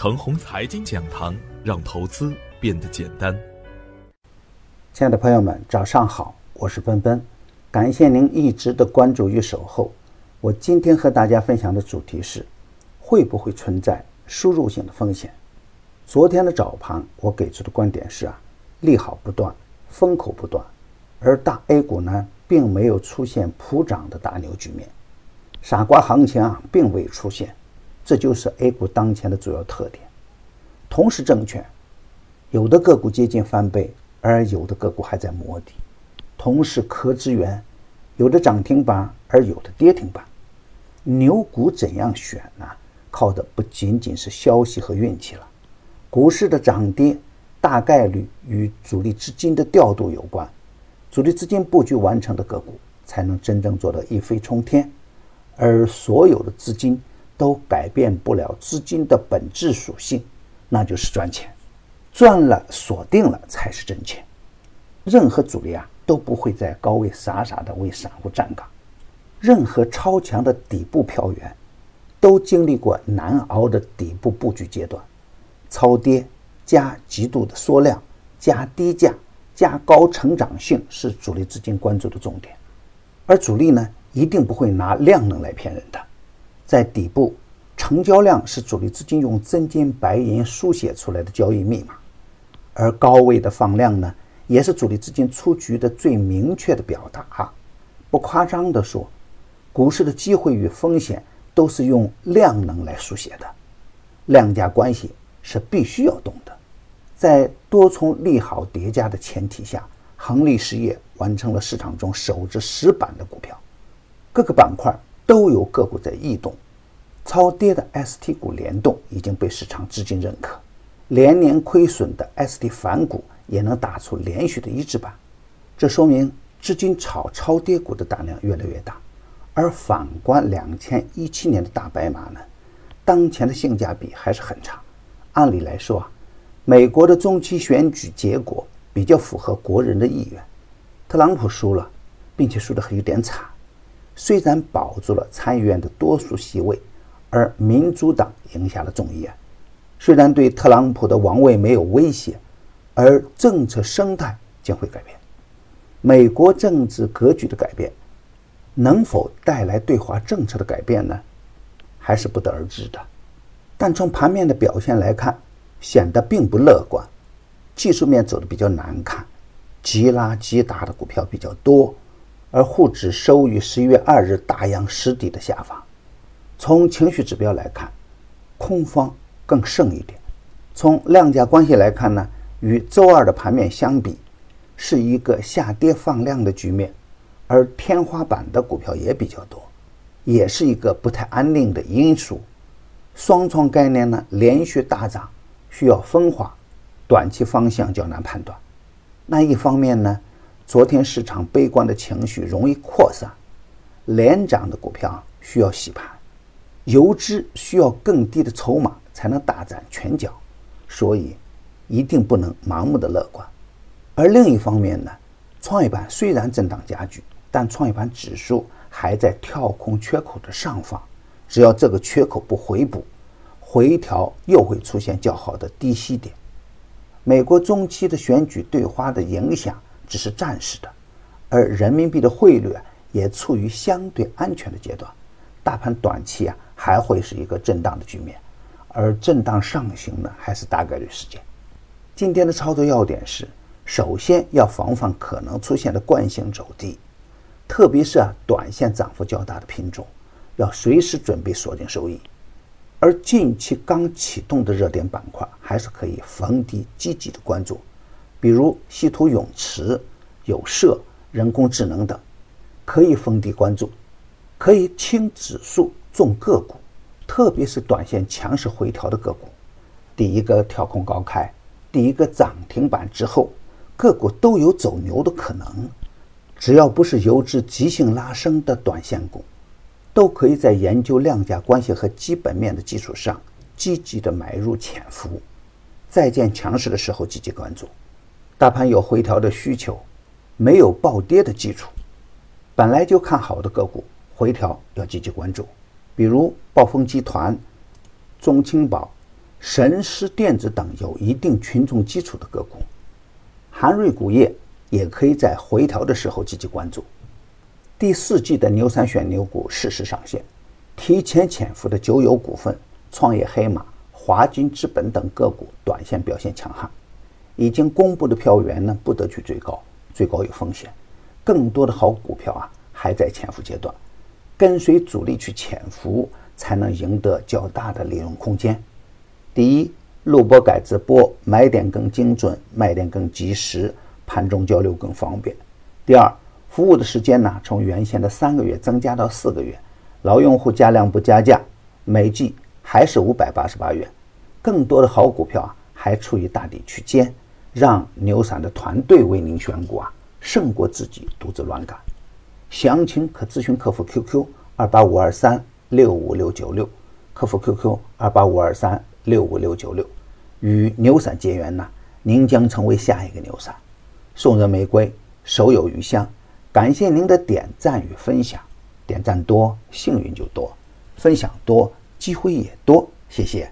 腾宏财经讲堂，让投资变得简单。亲爱的朋友们，早上好，我是奔奔，感谢您一直的关注与守候。我今天和大家分享的主题是：会不会存在输入性的风险？昨天的早盘，我给出的观点是啊，利好不断，风口不断，而大 A 股呢，并没有出现普涨的大牛局面，傻瓜行情啊，并未出现。这就是 A 股当前的主要特点，同时证券，有的个股接近翻倍，而有的个股还在磨底；同是科资源，有的涨停板，而有的跌停板。牛股怎样选呢？靠的不仅仅是消息和运气了。股市的涨跌大概率与主力资金的调度有关，主力资金布局完成的个股才能真正做到一飞冲天，而所有的资金。都改变不了资金的本质属性，那就是赚钱，赚了锁定了才是真钱。任何主力啊都不会在高位傻傻的为散户站岗，任何超强的底部票源，都经历过难熬的底部布局阶段，超跌加极度的缩量加低价加高成长性是主力资金关注的重点，而主力呢一定不会拿量能来骗人的。在底部，成交量是主力资金用真金白银书写出来的交易密码，而高位的放量呢，也是主力资金出局的最明确的表达。不夸张地说，股市的机会与风险都是用量能来书写的，量价关系是必须要懂的。在多重利好叠加的前提下，恒力实业完成了市场中首只实板的股票，各个板块。都有个股在异动，超跌的 ST 股联动已经被市场资金认可，连年亏损的 ST 反股也能打出连续的一字板，这说明资金炒超跌股的胆量越来越大。而反观两千一七年的大白马呢，当前的性价比还是很差。按理来说啊，美国的中期选举结果比较符合国人的意愿，特朗普输了，并且输得还有点惨。虽然保住了参议院的多数席位，而民主党赢下了众议院。虽然对特朗普的王位没有威胁，而政策生态将会改变。美国政治格局的改变，能否带来对华政策的改变呢？还是不得而知的。但从盘面的表现来看，显得并不乐观。技术面走的比较难看，急拉急打的股票比较多。而沪指收于十一月二日大阳实底的下方。从情绪指标来看，空方更盛一点。从量价关系来看呢，与周二的盘面相比，是一个下跌放量的局面，而天花板的股票也比较多，也是一个不太安定的因素。双创概念呢连续大涨，需要分化，短期方向较难判断。那一方面呢？昨天市场悲观的情绪容易扩散，连涨的股票需要洗盘，游资需要更低的筹码才能大展拳脚，所以一定不能盲目的乐观。而另一方面呢，创业板虽然震荡加剧，但创业板指数还在跳空缺口的上方，只要这个缺口不回补，回调又会出现较好的低吸点。美国中期的选举对花的影响。只是暂时的，而人民币的汇率也处于相对安全的阶段，大盘短期啊还会是一个震荡的局面，而震荡上行呢还是大概率事件。今天的操作要点是：首先要防范可能出现的惯性走低，特别是啊短线涨幅较大的品种，要随时准备锁定收益。而近期刚启动的热点板块，还是可以逢低积极的关注。比如稀土永磁、有色、人工智能等，可以逢低关注，可以轻指数重个股，特别是短线强势回调的个股。第一个跳空高开，第一个涨停板之后，个股都有走牛的可能。只要不是游资急性拉升的短线股，都可以在研究量价关系和基本面的基础上，积极的买入潜伏，再见强势的时候积极关注。大盘有回调的需求，没有暴跌的基础，本来就看好的个股回调要积极关注，比如暴风集团、中青宝、神狮电子等有一定群众基础的个股。韩瑞钴业也可以在回调的时候积极关注。第四季的牛三选牛股适时上线，提前潜伏的九友股份、创业黑马、华金资本等个股短线表现强悍。已经公布的票源呢，不得去追高，追高有风险。更多的好股票啊，还在潜伏阶段，跟随主力去潜伏，才能赢得较大的利润空间。第一，录播改直播，买点更精准，卖点更及时，盘中交流更方便。第二，服务的时间呢，从原先的三个月增加到四个月，老用户加量不加价，每季还是五百八十八元。更多的好股票啊，还处于大底区间，让牛散的团队为您选股啊，胜过自己独自乱干。详情可咨询客服 QQ 二八五二三六五六九六，客服 QQ 二八五二三六五六九六。与牛散结缘呢，您将成为下一个牛散。送人玫瑰，手有余香。感谢您的点赞与分享，点赞多幸运就多，分享多机会也多。谢谢。